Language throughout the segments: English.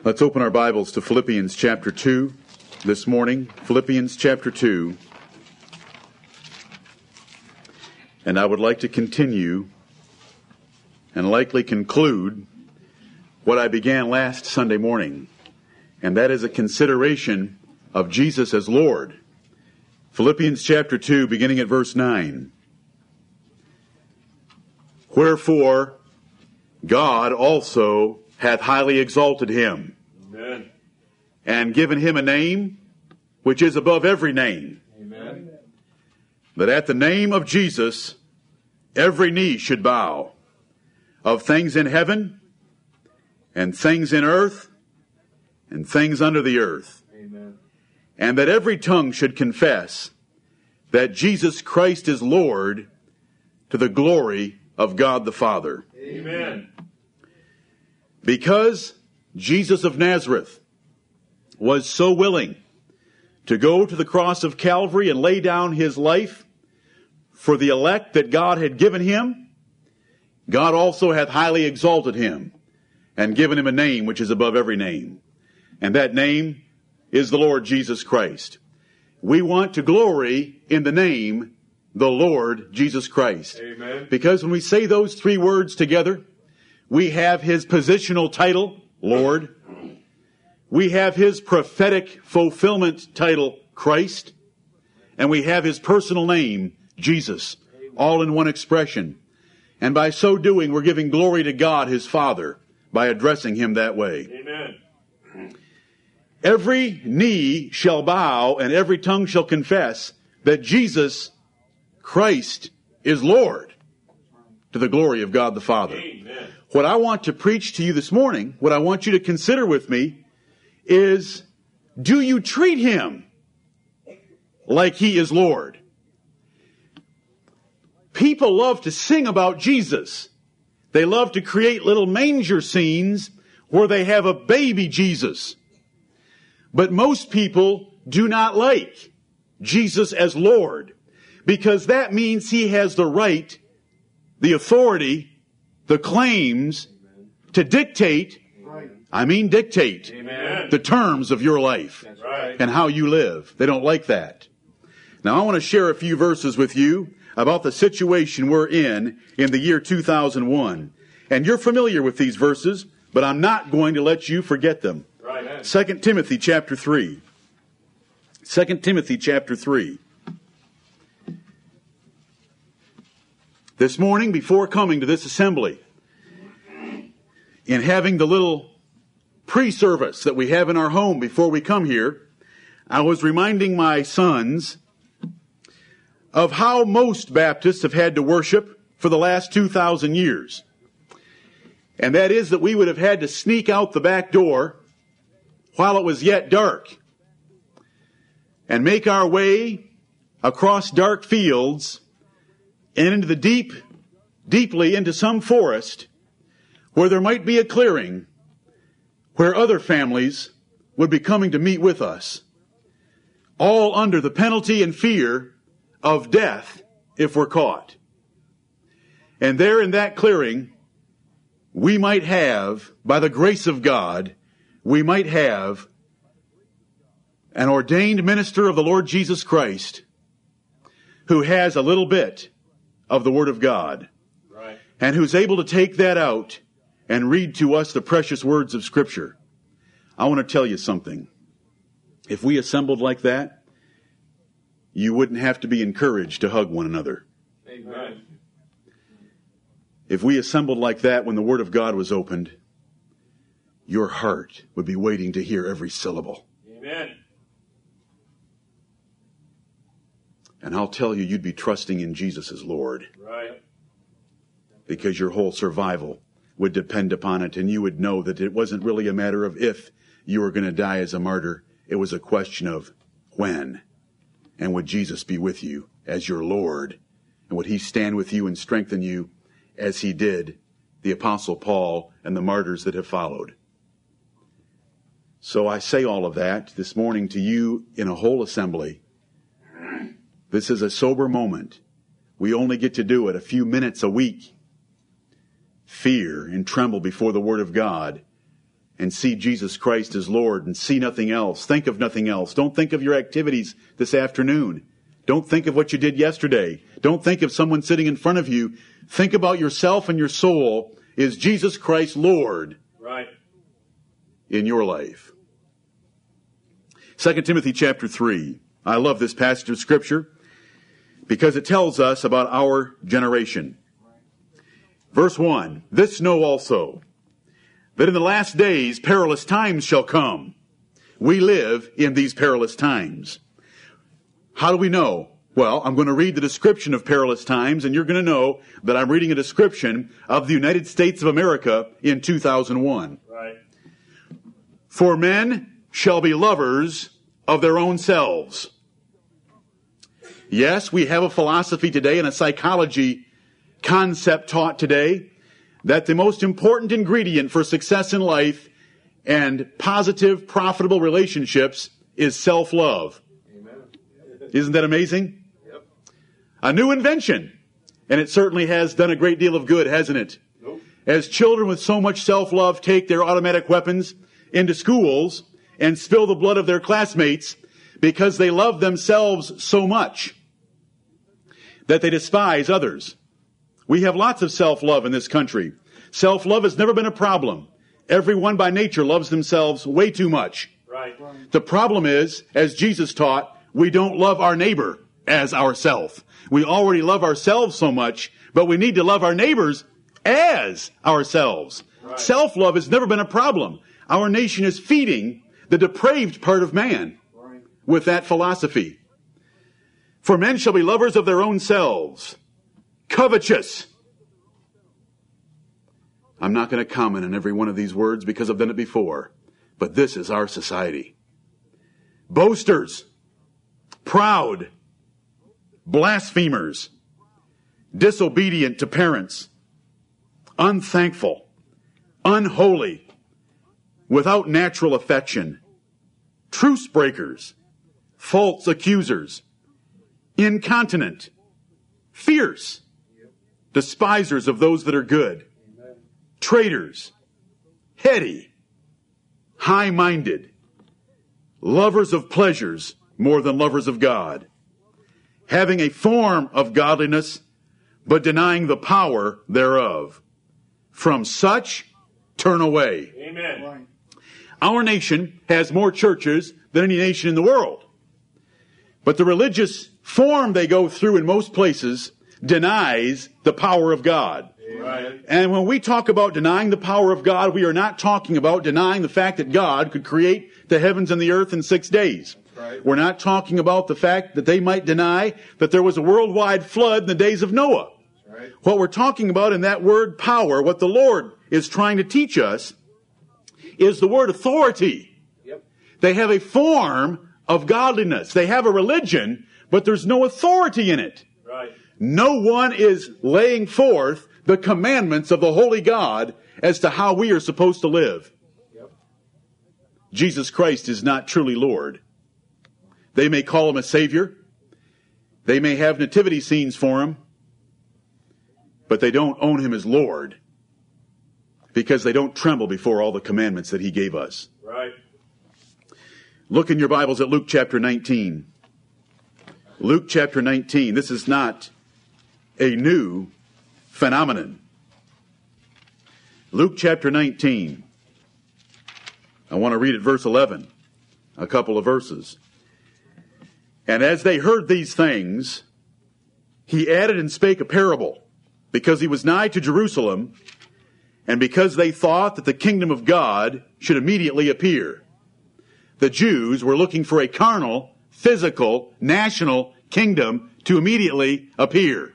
Let's open our Bibles to Philippians chapter 2 this morning. Philippians chapter 2. And I would like to continue and likely conclude what I began last Sunday morning, and that is a consideration of Jesus as Lord. Philippians chapter 2, beginning at verse 9. Wherefore, God also hath highly exalted him Amen. and given him a name which is above every name, Amen. that at the name of Jesus every knee should bow, of things in heaven and things in earth and things under the earth, Amen. and that every tongue should confess that Jesus Christ is Lord to the glory of God the Father. Amen. Because Jesus of Nazareth was so willing to go to the cross of Calvary and lay down his life for the elect that God had given him, God also hath highly exalted him and given him a name which is above every name. And that name is the Lord Jesus Christ. We want to glory in the name the Lord Jesus Christ. Amen. Because when we say those three words together, we have his positional title, Lord. We have his prophetic fulfillment title, Christ. And we have his personal name, Jesus, all in one expression. And by so doing, we're giving glory to God, his Father, by addressing him that way. Amen. Every knee shall bow and every tongue shall confess that Jesus Christ is Lord to the glory of God the Father. Amen. What I want to preach to you this morning, what I want you to consider with me is do you treat him like he is Lord? People love to sing about Jesus. They love to create little manger scenes where they have a baby Jesus. But most people do not like Jesus as Lord because that means he has the right, the authority, the claims to dictate, I mean dictate, Amen. the terms of your life right. and how you live. They don't like that. Now I want to share a few verses with you about the situation we're in in the year 2001. And you're familiar with these verses, but I'm not going to let you forget them. Right. 2 Timothy chapter 3. 2 Timothy chapter 3. This morning, before coming to this assembly, in having the little pre service that we have in our home before we come here, I was reminding my sons of how most Baptists have had to worship for the last 2,000 years. And that is that we would have had to sneak out the back door while it was yet dark and make our way across dark fields and into the deep, deeply into some forest where there might be a clearing where other families would be coming to meet with us, all under the penalty and fear of death if we're caught. And there in that clearing, we might have, by the grace of God, we might have an ordained minister of the Lord Jesus Christ who has a little bit of the Word of God Right. and who's able to take that out and read to us the precious words of Scripture. I want to tell you something. If we assembled like that, you wouldn't have to be encouraged to hug one another. Amen. If we assembled like that when the Word of God was opened, your heart would be waiting to hear every syllable. Amen. And I'll tell you, you'd be trusting in Jesus as Lord Right. because your whole survival would depend upon it, and you would know that it wasn't really a matter of if you were going to die as a martyr. It was a question of when. And would Jesus be with you as your Lord? And would he stand with you and strengthen you as he did the Apostle Paul and the martyrs that have followed? So I say all of that this morning to you in a whole assembly. This is a sober moment. We only get to do it a few minutes a week. Fear and tremble before the Word of God and see Jesus Christ as Lord and see nothing else. Think of nothing else. Don't think of your activities this afternoon. Don't think of what you did yesterday. Don't think of someone sitting in front of you. Think about yourself and your soul. Is Jesus Christ Lord Right. in your life? 2 Timothy chapter 3. I love this passage of scripture because it tells us about our generation. Verse 1 This know also, that in the last days perilous times shall come. We live in these perilous times. How do we know? Well, I'm going to read the description of perilous times, and you're going to know that I'm reading a description of the United States of America in 2001. Right. For men shall be lovers of their own selves. Yes, we have a philosophy today and a psychology concept taught today that the most important ingredient for success in life and positive, profitable relationships is self-love. Isn't that amazing? Yep. A new invention. And it certainly has done a great deal of good, hasn't it? Nope. As children with so much self-love take their automatic weapons into schools and spill the blood of their classmates because they love themselves so much that they despise others. We have lots of self-love in this country. Self-love has never been a problem. Everyone by nature loves themselves way too much. Right. The problem is, as Jesus taught, we don't love our neighbor as ourself. We already love ourselves so much, but we need to love our neighbors as ourselves. Right. Self-love has never been a problem. Our nation is feeding the depraved part of man with that philosophy. For men shall be lovers of their own selves, covetous. I'm not going to comment on every one of these words because I've done it before, but this is our society. Boasters, proud, blasphemers, disobedient to parents, unthankful, unholy, without natural affection, truce breakers, false accusers, incontinent, fierce, despisers of those that are good, traitors, heady, high minded, lovers of pleasures more than lovers of God, having a form of godliness, but denying the power thereof. From such, turn away. Amen. Our nation has more churches than any nation in the world. But the religious form they go through in most places denies the power of God. Right. And when we talk about denying the power of God, we are not talking about denying the fact that God could create the heavens and the earth in six days. Right. We're not talking about the fact that they might deny that there was a worldwide flood in the days of Noah. Right. What we're talking about in that word power, what the Lord is trying to teach us, is the word authority. Yep. They have a form of godliness. They have a religion, but there's no authority in it. No one is laying forth the commandments of the Holy God as to how we are supposed to live. Jesus Christ is not truly Lord. They may call him a Savior. They may have nativity scenes for him. But they don't own him as Lord because they don't tremble before all the commandments that he gave us. Right. Look in your Bibles at Luke chapter 19. Luke chapter 19. This is not a new phenomenon. Luke chapter 19. I want to read at verse 11, a couple of verses. And as they heard these things, he added and spake a parable, because he was nigh to Jerusalem, and because they thought that the kingdom of God should immediately appear the Jews were looking for a carnal, physical, national kingdom to immediately appear.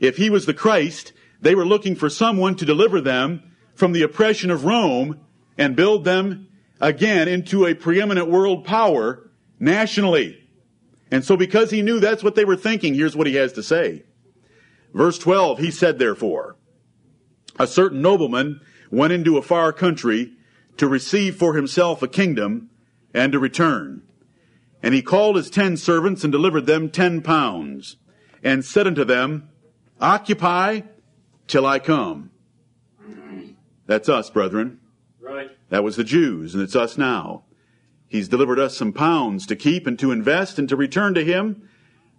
If he was the Christ, they were looking for someone to deliver them from the oppression of Rome and build them again into a preeminent world power nationally. And so because he knew that's what they were thinking, here's what he has to say. Verse 12, he said therefore, a certain nobleman went into a far country to receive for himself a kingdom and to return. And he called his ten servants and delivered them ten pounds, and said unto them, Occupy till I come. That's us, brethren. Right. That was the Jews, and it's us now. He's delivered us some pounds to keep and to invest and to return to Him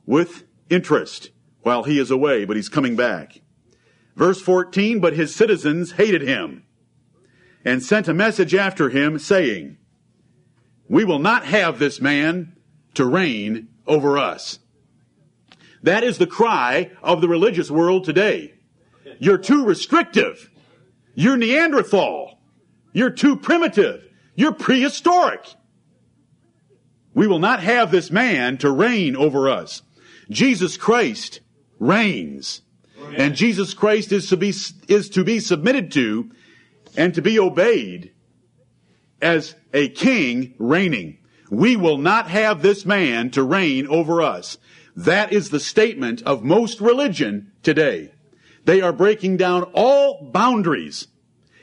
with interest while He is away, but He's coming back. Verse 14, but His citizens hated Him and sent a message after Him saying, We will not have this man to reign over us. That is the cry of the religious world today. You're too restrictive. You're Neanderthal. You're too primitive. You're prehistoric. We will not have this man to reign over us. Jesus Christ reigns. And Jesus Christ is to be, is to be submitted to and to be obeyed as a king reigning. We will not have this man to reign over us. That is the statement of most religion today. They are breaking down all boundaries,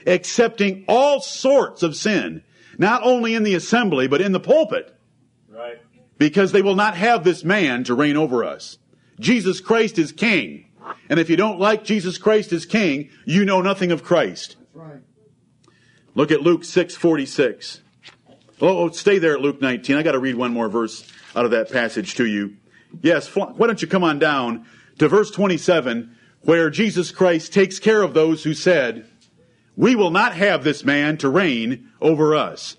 accepting all sorts of sin, not only in the assembly, but in the pulpit. Right. Because they will not have this man to reign over us. Jesus Christ is king. And if you don't like Jesus Christ as king, you know nothing of Christ. Right. Look at Luke 6:46. Oh, stay there at Luke 19. I got to read one more verse out of that passage to you. Yes, why don't you come on down to verse 27 where Jesus Christ takes care of those who said, "We will not have this man to reign over us."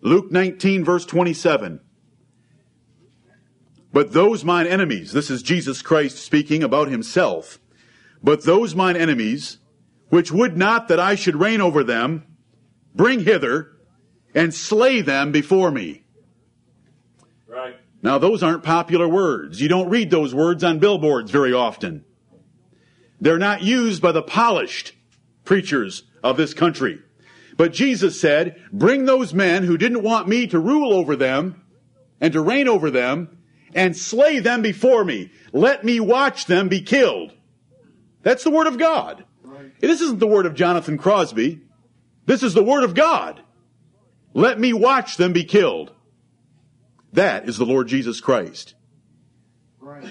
Luke 19 verse 27. But those mine enemies, this is Jesus Christ speaking about himself, but those mine enemies, which would not that I should reign over them, bring hither and slay them before me. Right. Now, those aren't popular words. You don't read those words on billboards very often. They're not used by the polished preachers of this country. But Jesus said, bring those men who didn't want me to rule over them and to reign over them and slay them before me. Let me watch them be killed. That's the word of God. Right. This isn't the word of Jonathan Crosby. This is the word of God. Let me watch them be killed. That is the Lord Jesus Christ. Right.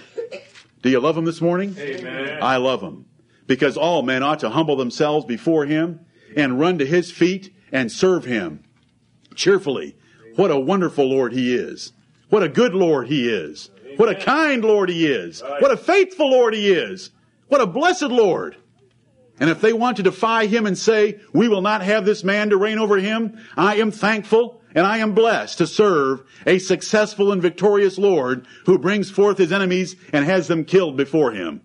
Do you love him this morning? Amen. I love him. Because all men ought to humble themselves before him and run to his feet and serve him cheerfully. What a wonderful Lord he is. What a good Lord he is. What a kind Lord he is. What a faithful Lord he is. What a blessed Lord. And if they want to defy him and say, we will not have this man to reign over him, I am thankful and I am blessed to serve a successful and victorious Lord who brings forth his enemies and has them killed before him.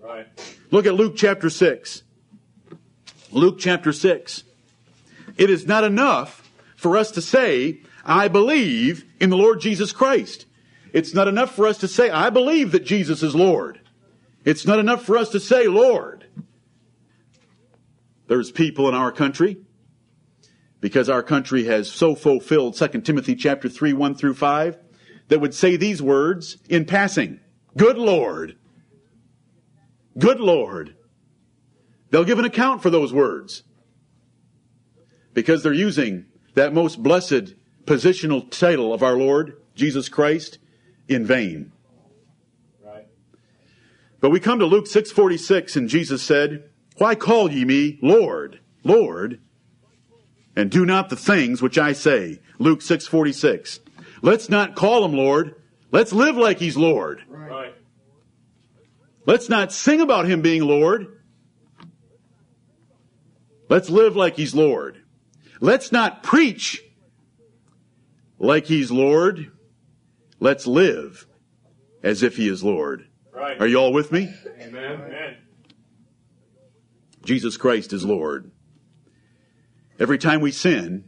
Right. Look at Luke chapter 6. Luke chapter 6. It is not enough for us to say, I believe in the Lord Jesus Christ. It's not enough for us to say, I believe that Jesus is Lord. It's not enough for us to say, Lord. There's people in our country, because our country has so fulfilled 2 Timothy chapter 3, 1 through 5, that would say these words in passing. Good Lord. Good Lord. They'll give an account for those words. Because they're using that most blessed positional title of our Lord, Jesus Christ, in vain. Right. But we come to Luke 6:46 and Jesus said, "Why call ye me Lord, Lord, and do not the things which I say?" Luke 6:46. Let's not call him Lord. Let's live like he's Lord. Right. Right. Let's not sing about him being Lord. Let's live like he's Lord. Let's not preach like he's Lord. Let's live as if he is Lord. Right. Are you all with me? Amen. Amen. Jesus Christ is Lord. Every time we sin,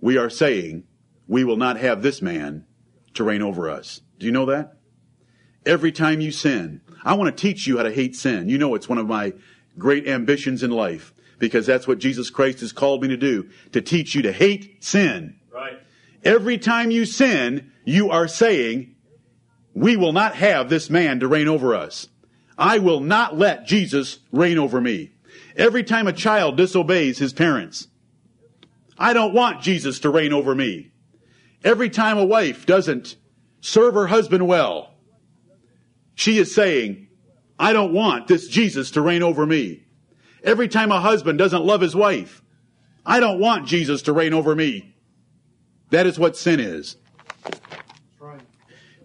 we are saying, we will not have this man to reign over us. Do you know that? Every time you sin, I want to teach you how to hate sin. You know it's one of my great ambitions in life because that's what Jesus Christ has called me to do, to teach you to hate sin. Right. Every time you sin, you are saying, we will not have this man to reign over us. I will not let Jesus reign over me. Every time a child disobeys his parents, I don't want Jesus to reign over me. Every time a wife doesn't serve her husband well, she is saying, I don't want this Jesus to reign over me. Every time a husband doesn't love his wife, I don't want Jesus to reign over me. That is what sin is.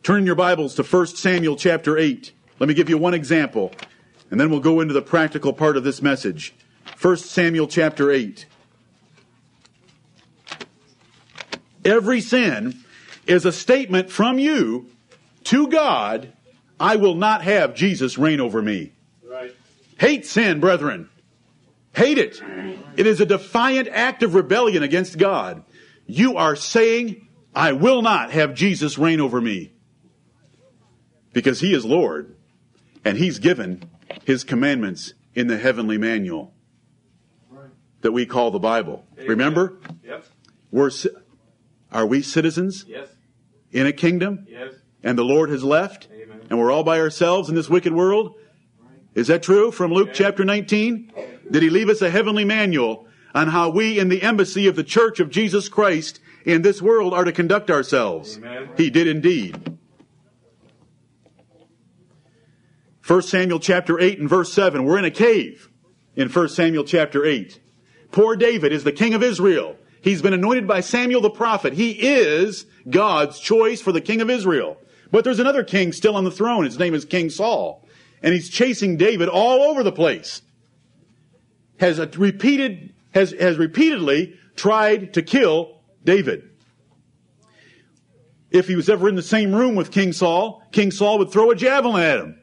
Turn your Bibles to 1 Samuel chapter 8. Let me give you one example, and then we'll go into the practical part of this message. 1 Samuel chapter 8. Every sin is a statement from you to God, I will not have Jesus reign over me. Right. Hate sin, brethren. Hate it. It is a defiant act of rebellion against God. You are saying, I will not have Jesus reign over me. Because he is Lord, and he's given his commandments in the heavenly manual that we call the Bible. Amen. Remember, Yep. we're, ci- are we citizens Yes. in a kingdom, Yes. and the Lord has left, Amen. and we're all by ourselves in this wicked world? Is that true from Luke Yeah. chapter 19? Did he leave us a heavenly manual on how we in the embassy of the church of Jesus Christ in this world are to conduct ourselves? Amen. He did indeed. 1 Samuel chapter 8 and verse 7. We're in a cave in 1 Samuel chapter 8. Poor David is the king of Israel. He's been anointed by Samuel the prophet. He is God's choice for the king of Israel. But there's another king still on the throne. His name is King Saul. And he's chasing David all over the place. Has repeated, has, has repeatedly tried to kill David. If he was ever in the same room with King Saul, King Saul would throw a javelin at him.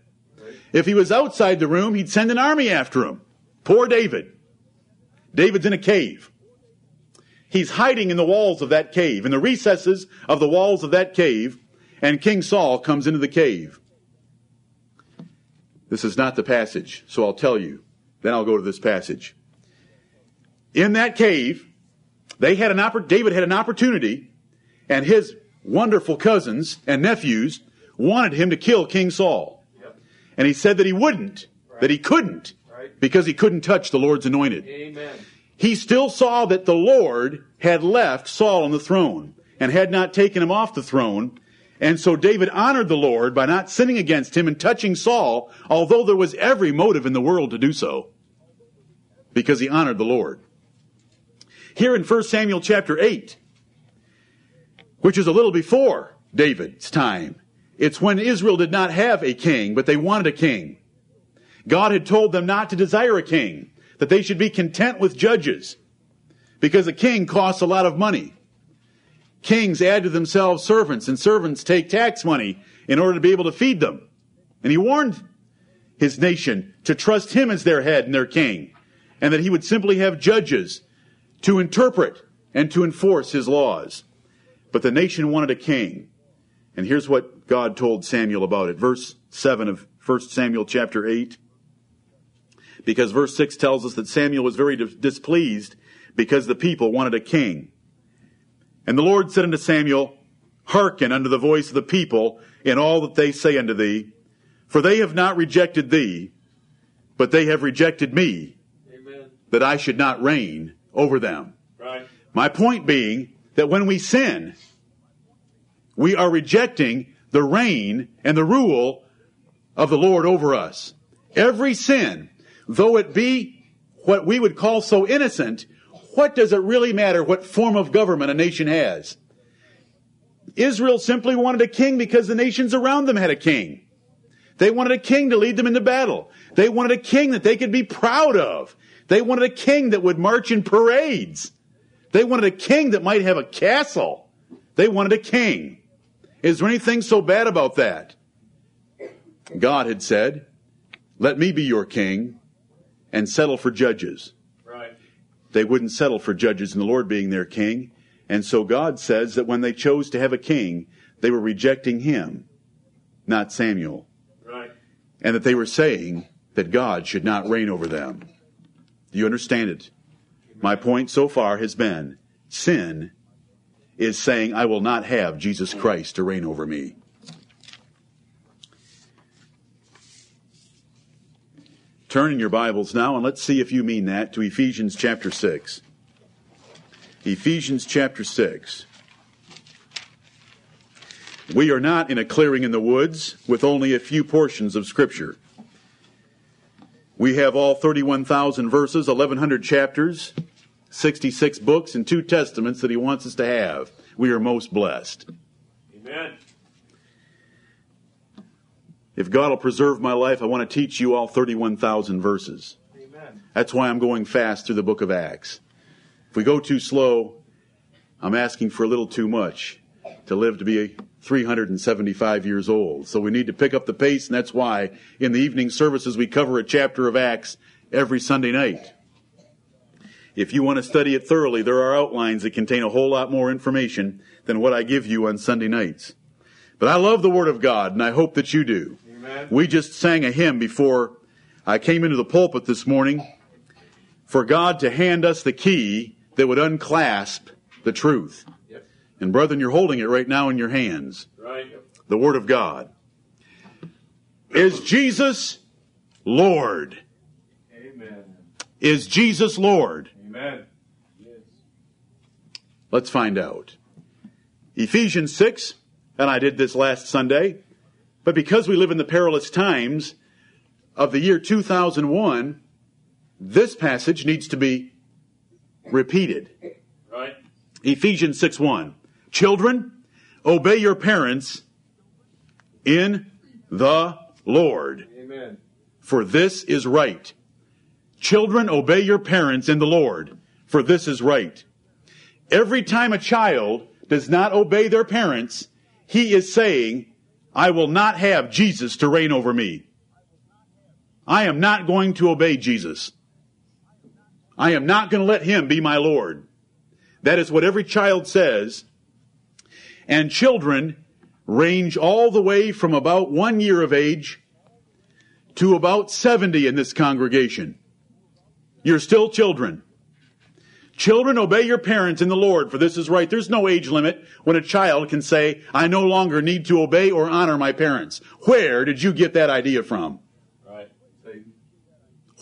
If he was outside the room, he'd send an army after him. Poor David. David's in a cave. He's hiding in the walls of that cave, in the recesses of the walls of that cave, and King Saul comes into the cave. This is not the passage, so I'll tell you. Then I'll go to this passage. In that cave, they had an oppor- David had an opportunity, and his wonderful cousins and nephews wanted him to kill King Saul. Yep. And he said that he wouldn't, that he couldn't, Right. because he couldn't touch the Lord's anointed. Amen. He still saw that the Lord had left Saul on the throne and had not taken him off the throne. And so David honored the Lord by not sinning against him and touching Saul, although there was every motive in the world to do so. Because he honored the Lord. Here in 1 Samuel chapter 8, which is a little before David's time, it's when Israel did not have a king, but they wanted a king. God had told them not to desire a king, that they should be content with judges, because a king costs a lot of money. Kings add to themselves servants, and servants take tax money in order to be able to feed them. And he warned his nation to trust him as their head and their king, and that he would simply have judges to interpret and to enforce his laws. But the nation wanted a king. And here's what God told Samuel about it. Verse 7 of 1 Samuel chapter 8 because verse 6 tells us that Samuel was very displeased because the people wanted a king. And the Lord said unto Samuel, Hearken unto the voice of the people in all that they say unto thee, for they have not rejected thee, but they have rejected me, Amen. that I should not reign over them. Right. My point being that when we sin, we are rejecting the reign and the rule of the Lord over us. Every sin, though it be what we would call so innocent, what does it really matter what form of government a nation has? Israel simply wanted a king because the nations around them had a king. They wanted a king to lead them into battle. They wanted a king that they could be proud of. They wanted a king that would march in parades. They wanted a king that might have a castle. They wanted a king. Is there anything so bad about that? God had said, Let me be your king and settle for judges. Right. They wouldn't settle for judges and the Lord being their king. And so God says that when they chose to have a king, they were rejecting him, not Samuel. Right. And that they were saying that God should not reign over them. Do you understand it? My point so far has been sin is saying, I will not have Jesus Christ to reign over me. Turn in your Bibles now and let's see if you mean that to Ephesians chapter 6. Ephesians chapter 6. We are not in a clearing in the woods with only a few portions of Scripture. We have all 31,000 verses, 1,100 chapters, 66 books and two testaments that He wants us to have. We are most blessed. Amen. If God will preserve my life, I want to teach you all 31,000 verses. Amen. That's why I'm going fast through the book of Acts. If we go too slow, I'm asking for a little too much to live to be 375 years old. So we need to pick up the pace, and that's why in the evening services we cover a chapter of Acts every Sunday night. If you want to study it thoroughly, there are outlines that contain a whole lot more information than what I give you on Sunday nights. But I love the Word of God, and I hope that you do. Amen. We just sang a hymn before I came into the pulpit this morning for God to hand us the key that would unclasp the truth. Yep. And brethren, you're holding it right now in your hands. Right. The Word of God. Is Jesus Lord? Amen. Is Jesus Lord? Amen. Yes. Let's find out. Ephesians 6, and I did this last Sunday, but because we live in the perilous times of the year 2001, this passage needs to be repeated. Right. Ephesians 6 1. Children, obey your parents in the Lord, Amen. for this is right. Children, obey your parents in the Lord, for this is right. Every time a child does not obey their parents, he is saying, I will not have Jesus to reign over me. I am not going to obey Jesus. I am not going to let him be my Lord. That is what every child says. And children range all the way from about one year of age to about 70 in this congregation. You're still children. Children, obey your parents in the Lord, for this is right. There's no age limit when a child can say, I no longer need to obey or honor my parents. Where did you get that idea from? Right.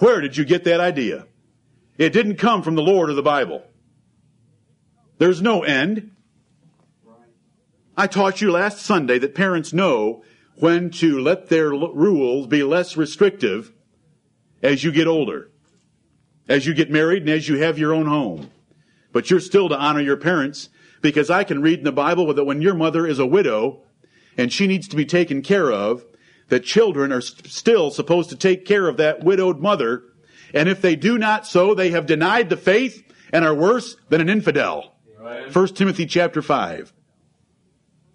Where did you get that idea? It didn't come from the Lord or the Bible. There's no end. I taught you last Sunday that parents know when to let their rules be less restrictive as you get older, as you get married and as you have your own home. But you're still to honor your parents because I can read in the Bible that when your mother is a widow and she needs to be taken care of, that children are still supposed to take care of that widowed mother. And if they do not so, they have denied the faith and are worse than an infidel. Right. 1 Timothy chapter 5.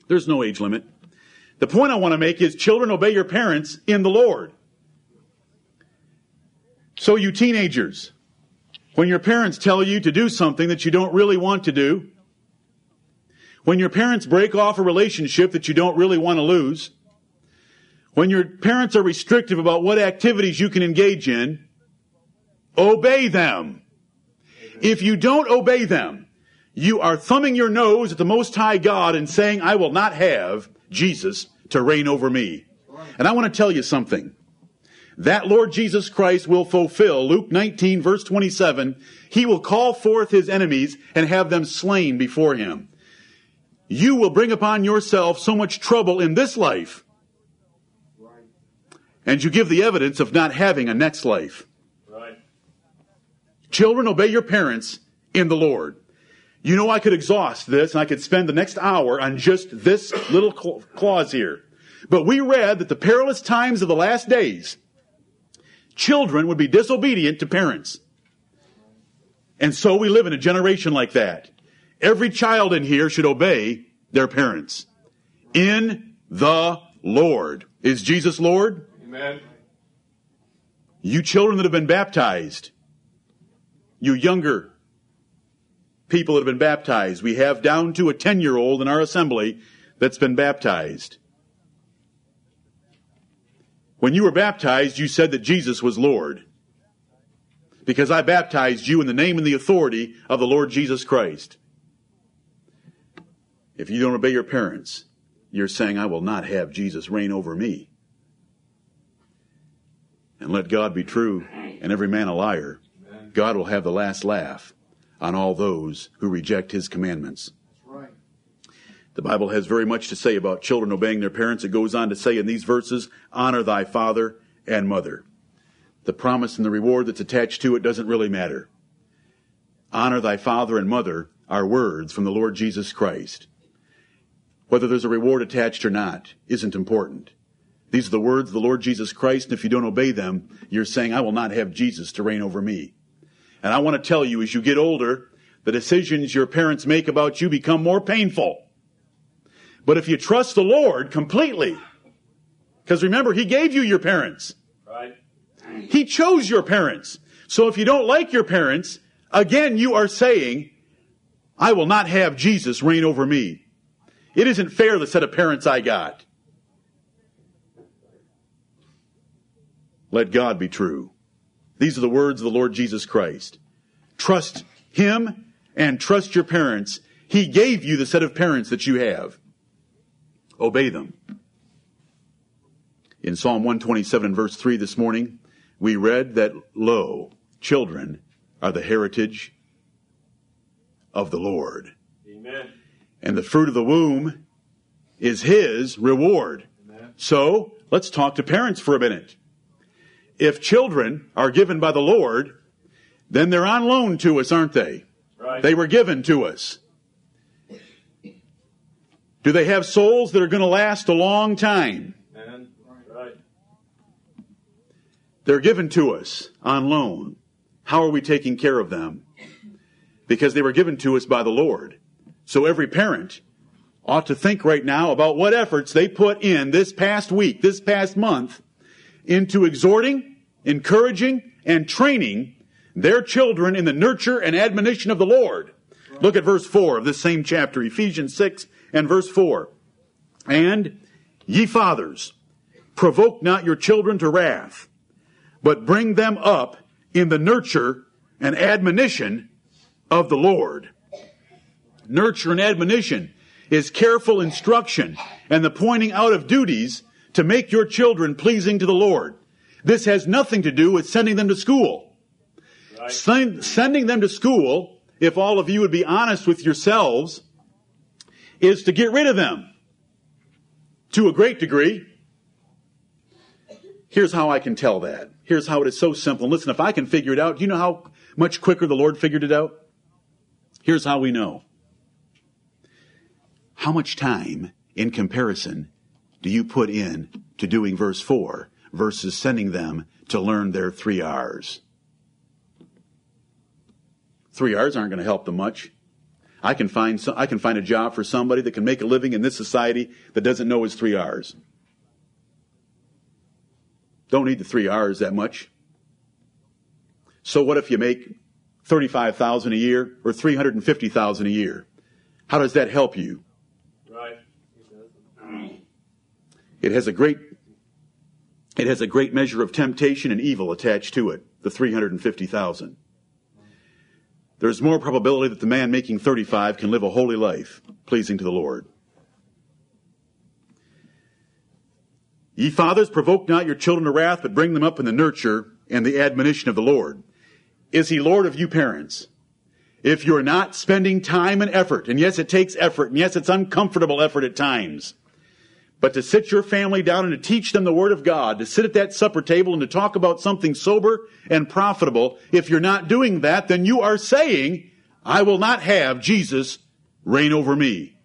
There's no age limit. The point I want to make is children obey your parents in the Lord. So you teenagers, when your parents tell you to do something that you don't really want to do, when your parents break off a relationship that you don't really want to lose, when your parents are restrictive about what activities you can engage in, obey them. If you don't obey them, you are thumbing your nose at the Most High God and saying, I will not have Jesus to reign over me. And I want to tell you something. That Lord Jesus Christ will fulfill Luke 19 verse 27. He will call forth his enemies and have them slain before him. You will bring upon yourself so much trouble in this life. And you give the evidence of not having a next life. Right. Children, obey your parents in the Lord. You know, I could exhaust this and I could spend the next hour on just this little clause here. But we read that the perilous times of the last days, children would be disobedient to parents. And so we live in a generation like that. Every child in here should obey their parents. In the Lord. Is Jesus Lord? Amen. You children that have been baptized, you younger people that have been baptized, we have down to a 10 year old in our assembly that's been baptized. When you were baptized, you said that Jesus was Lord. Because I baptized you in the name and the authority of the Lord Jesus Christ. If you don't obey your parents, you're saying, I will not have Jesus reign over me. And let God be true and every man a liar. God will have the last laugh on all those who reject his commandments. The Bible has very much to say about children obeying their parents. It goes on to say in these verses, honor thy father and mother. The promise and the reward that's attached to it doesn't really matter. honor thy father and mother are words from the Lord Jesus Christ. Whether there's a reward attached or not isn't important. These are the words of the Lord Jesus Christ, and if you don't obey them, you're saying, I will not have Jesus to reign over me. And I want to tell you, as you get older, the decisions your parents make about you become more painful. But if you trust the Lord completely, because remember, He gave you your parents. Right. He chose your parents. So if you don't like your parents, again, you are saying, I will not have Jesus reign over me. It isn't fair the set of parents I got. Let God be true. These are the words of the Lord Jesus Christ. Trust Him and trust your parents. He gave you the set of parents that you have. Obey them. In Psalm 127 verse 3 this morning, we read that, lo, children are the heritage of the Lord. Amen. And the fruit of the womb is His reward. Amen. So, let's talk to parents for a minute. If children are given by the Lord, then they're on loan to us, aren't they? Right. They were given to us. Do they have souls that are going to last a long time? They're given to us on loan. How are we taking care of them? Because they were given to us by the Lord. So every parent ought to think right now about what efforts they put in this past week, this past month, into exhorting, encouraging, and training their children in the nurture and admonition of the Lord. Look at verse 4 of this same chapter, Ephesians 6 and verse 4. And ye fathers, provoke not your children to wrath, but bring them up in the nurture and admonition of the Lord. Nurture and admonition is careful instruction and the pointing out of duties to make your children pleasing to the Lord. This has nothing to do with sending them to school. Right. Send, sending them to school, if all of you would be honest with yourselves, is to get rid of them. To a great degree. Here's how I can tell that. Here's how it is so simple. Listen, if I can figure it out, do you know how much quicker the Lord figured it out? Here's how we know. How much time in comparison do you put in to doing verse 4 versus sending them to learn their three R's? Three R's aren't going to help them much. I can find some, I can find a job for somebody that can make a living in this society that doesn't know his three R's. Don't need the three R's that much. So what if you make 35,000 a year or 350,000 a year? How does that help you? Right. It has a great it has a great measure of temptation and evil attached to it, the 350,000. There's more probability that the man making 35 can live a holy life, pleasing to the Lord. Ye fathers, provoke not your children to wrath, but bring them up in the nurture and the admonition of the Lord. Is he Lord of you parents? If you're not spending time and effort, and yes, it takes effort, and yes, it's uncomfortable effort at times, but to sit your family down and to teach them the Word of God, to sit at that supper table and to talk about something sober and profitable, if you're not doing that, then you are saying, I will not have Jesus reign over me.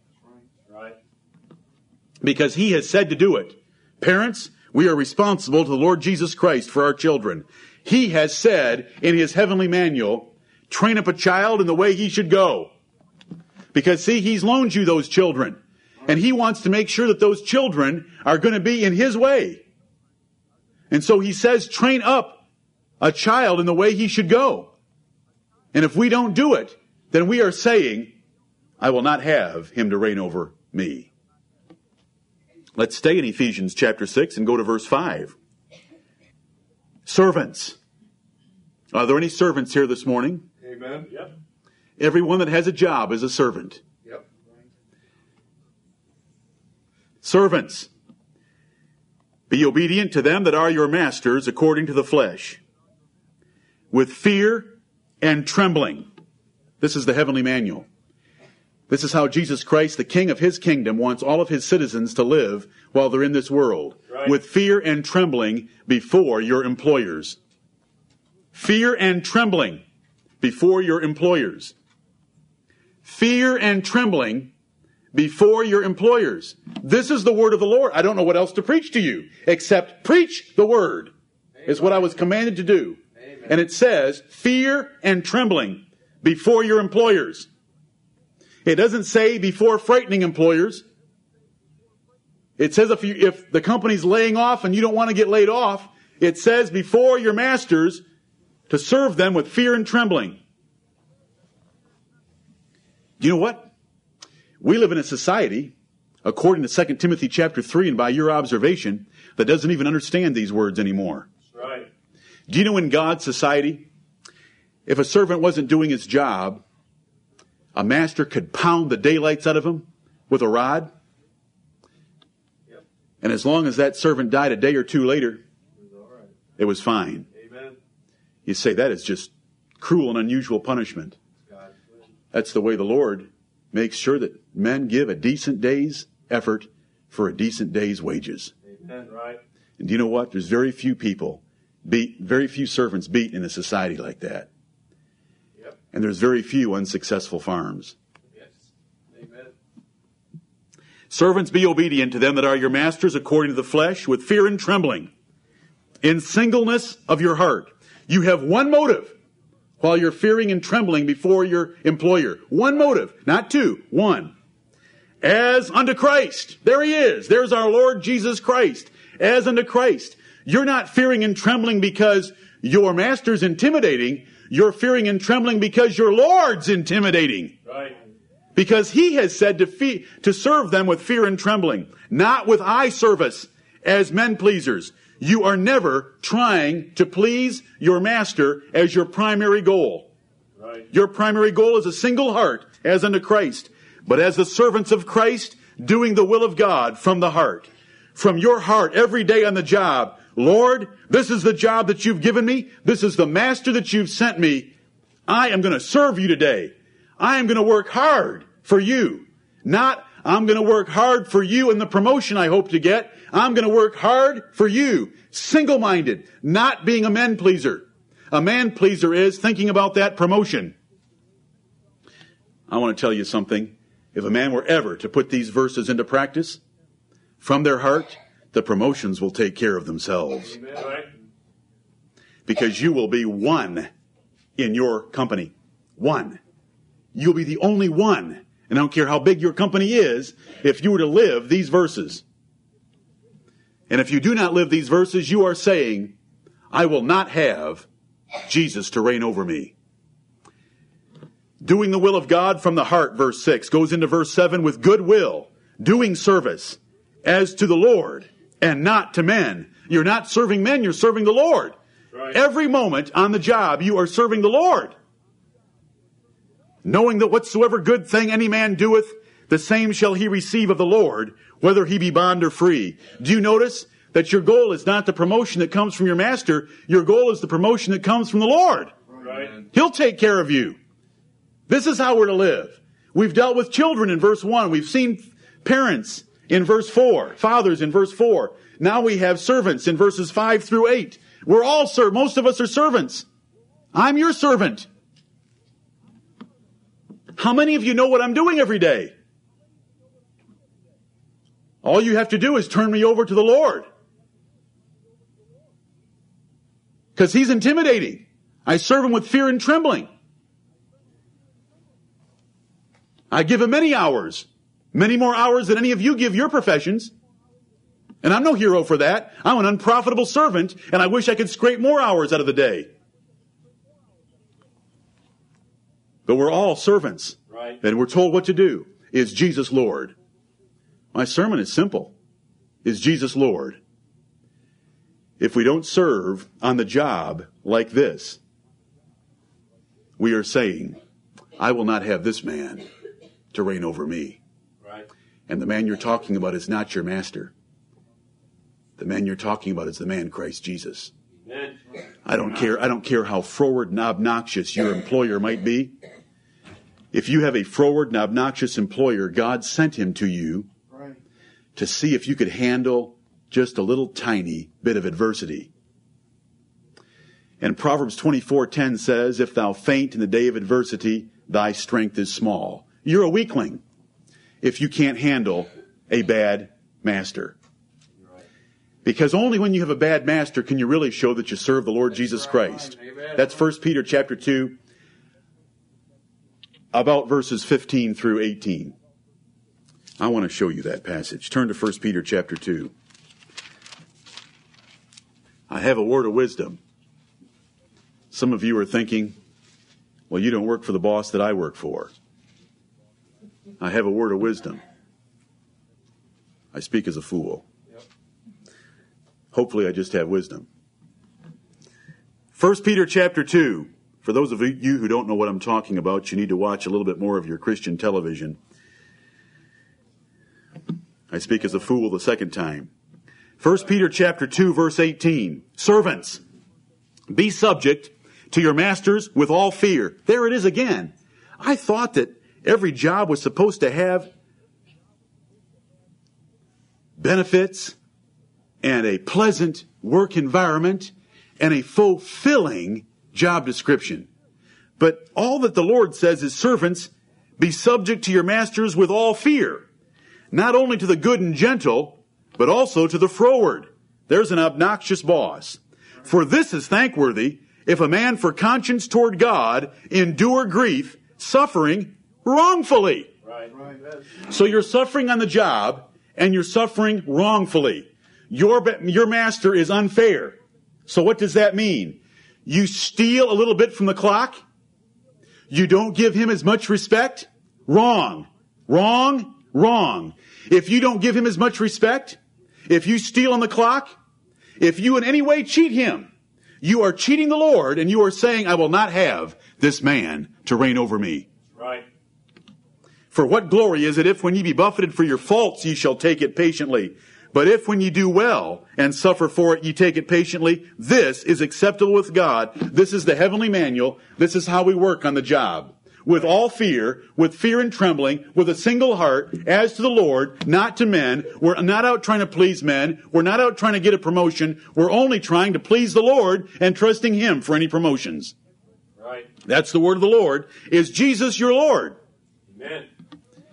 Because He has said to do it. Parents, we are responsible to the Lord Jesus Christ for our children. He has said in His heavenly manual, train up a child in the way he should go. Because see, He's loaned you those children. And he wants to make sure that those children are going to be in his way. And so he says, train up a child in the way he should go. And if we don't do it, then we are saying, I will not have him to reign over me. Let's stay in Ephesians chapter 6 and go to verse 5. Servants. Are there any servants here this morning? Amen. Yep. Everyone that has a job is a servant. Yep. Servants, be obedient to them that are your masters according to the flesh, with fear and trembling. This is the heavenly manual. This is how Jesus Christ, the King of his kingdom, wants all of his citizens to live while they're in this world. Right. With fear and trembling before your employers. Fear and trembling before your employers. Fear and trembling before your employers. This is the word of the Lord. I don't know what else to preach to you except preach the word is what I was commanded to do. And it says fear and trembling before your employers. It doesn't say before frightening employers. It says if you, if the company's laying off and you don't want to get laid off, it says before your masters to serve them with fear and trembling. You know what? We live in a society, according to 2 Timothy chapter 3 and by your observation, that doesn't even understand these words anymore. That's right. Do you know in God's society, if a servant wasn't doing his job, a master could pound the daylights out of him with a rod? Yep. And as long as that servant died a day or two later, It was right. it was fine. Amen. You say that is just cruel and unusual punishment. That's the way the Lord makes sure that men give a decent day's effort for a decent day's wages. Amen. Right. And do you know what? There's very few people beat, very few servants beat in a society like that. Yep. And there's very few unsuccessful farms. Yes. Amen. Servants, be obedient to them that are your masters according to the flesh with fear and trembling in singleness of your heart. You have one motive while you're fearing and trembling before your employer. One motive, not two, one. As unto Christ. There he is. There's our Lord Jesus Christ. As unto Christ. You're not fearing and trembling because your master's intimidating. You're fearing and trembling because your Lord's intimidating Right. because he has said to, fe- to serve them with fear and trembling, not with eye service as men pleasers. You are never trying to please your master as your primary goal. Right. Your primary goal is a single heart as unto Christ, but as the servants of Christ, doing the will of God from the heart. From your heart every day on the job. Lord, this is the job that you've given me. This is the master that you've sent me. I am going to serve you today. I am going to work hard for you. Not, I'm going to work hard for you and the promotion I hope to get. I'm going to work hard for you. Single minded, not being a man pleaser. A man pleaser is thinking about that promotion. I want to tell you something. If a man were ever to put these verses into practice from their heart, the promotions will take care of themselves because you will be one in your company. One. You'll be the only one. And I don't care how big your company is, if you were to live these verses. And if you do not live these verses, you are saying, I will not have Jesus to reign over me. Doing the will of God from the heart, verse 6, goes into verse 7 with good will, doing service as to the Lord and not to men. You're not serving men, you're serving the Lord. Right. Every moment on the job, you are serving the Lord. Knowing that whatsoever good thing any man doeth, the same shall he receive of the Lord, whether he be bond or free. Do you notice that your goal is not the promotion that comes from your master? Your goal is the promotion that comes from the Lord. Right. He'll take care of you. This is how we're to live. We've dealt with children in verse 1. We've seen parents in verse 4, fathers in verse 4. Now we have servants in verses 5 through 8. We're all ser- most of us are servants. I'm your servant. How many of you know what I'm doing every day? All you have to do is turn me over to the Lord. Because he's intimidating. I serve him with fear and trembling. I give him many hours, many more hours than any of you give your professions. And I'm no hero for that. I'm an unprofitable servant, and I wish I could scrape more hours out of the day. But we're all servants, Right. and we're told what to do. Is Jesus Lord? My sermon is simple. Is Jesus Lord? If we don't serve on the job like this, we are saying, I will not have this man to reign over me. Right. And the man you're talking about is not your master. The man you're talking about is the man Christ Jesus. Amen. I don't care. I don't care how froward and obnoxious your employer might be. If you have a froward and obnoxious employer, God sent him to you Right. to see if you could handle just a little tiny bit of adversity. And Proverbs 24:10 says, "If thou faint in the day of adversity, thy strength is small." You're a weakling if you can't handle a bad master. Because only when you have a bad master can you really show that you serve the Lord Jesus Christ. Amen. That's 1 Peter chapter 2 about verses 15 through 18. I want to show you that passage. Turn to 1 Peter chapter 2. I have a word of wisdom. Some of you are thinking, well, you don't work for the boss that I work for. I have a word of wisdom. I speak as a fool. Hopefully, I just have wisdom. 1 Peter chapter 2. For those of you who don't know what I'm talking about, you need to watch a little bit more of your Christian television. I speak as a fool the second time. 1 Peter chapter 2 verse 18. Servants, be subject to your masters with all fear. There it is again. I thought that every job was supposed to have benefits and a pleasant work environment and a fulfilling job description. But all that the Lord says is servants, be subject to your masters with all fear, not only to the good and gentle, but also to the froward. There's an obnoxious boss. For this is thankworthy if a man for conscience toward God endure grief, suffering wrongfully. Right. So you're suffering on the job and you're suffering wrongfully. Your, your master is unfair. So what does that mean? You steal a little bit from the clock? You don't give him as much respect? Wrong. Wrong. Wrong. If you don't give him as much respect, if you steal on the clock, if you in any way cheat him, you are cheating the Lord and you are saying, I will not have this man to reign over me. Right. For what glory is it if when ye be buffeted for your faults ye shall take it patiently? But if when you do well and suffer for it you take it patiently, this is acceptable with God. This is the heavenly manual. This is how we work on the job. With all fear, with fear and trembling, with a single heart, as to the Lord, not to men. We're not out trying to please men. We're not out trying to get a promotion. We're only trying to please the Lord and trusting Him for any promotions. Right. That's the word of the Lord. Is Jesus your Lord? Amen.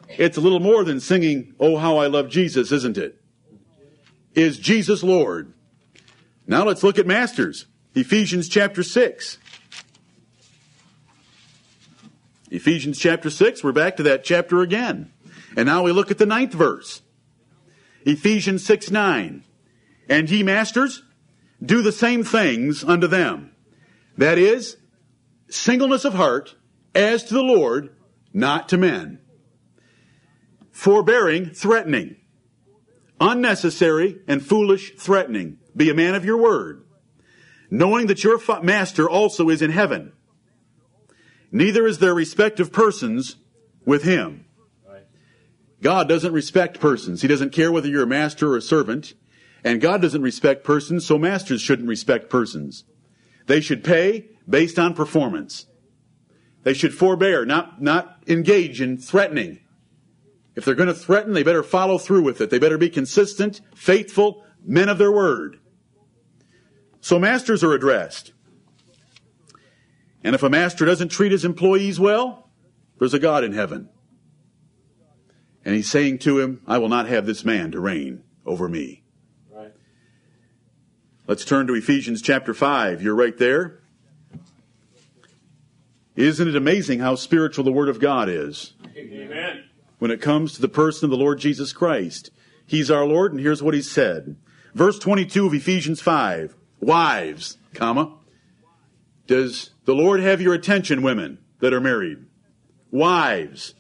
It's a little more than singing, Oh, how I love Jesus, isn't it? Is Jesus Lord? Now let's look at masters. Ephesians chapter 6. Ephesians chapter 6, we're back to that chapter again. And now we look at the ninth verse. Ephesians 6 9. And ye masters, do the same things unto them. That is, singleness of heart, as to the Lord, not to men. Forbearing, threatening. Unnecessary and foolish threatening. Be a man of your word. Knowing that your master also is in heaven. Neither is there respect of persons with him. God doesn't respect persons. He doesn't care whether you're a master or a servant. And God doesn't respect persons, so masters shouldn't respect persons. They should pay based on performance. They should forbear, not, not engage in threatening. If they're going to threaten, they better follow through with it. They better be consistent, faithful, men of their word. So masters are addressed. And if a master doesn't treat his employees well, there's a God in heaven. And he's saying to him, I will not have this man to reign over me. Right. Let's turn to Ephesians chapter 5. You're right there. Isn't it amazing how spiritual the Word of God is Amen. When it comes to the person of the Lord Jesus Christ? He's our Lord, and here's what he said. Verse 22 of Ephesians 5. Wives, comma. Does the Lord have your attention, women that are married? Wives,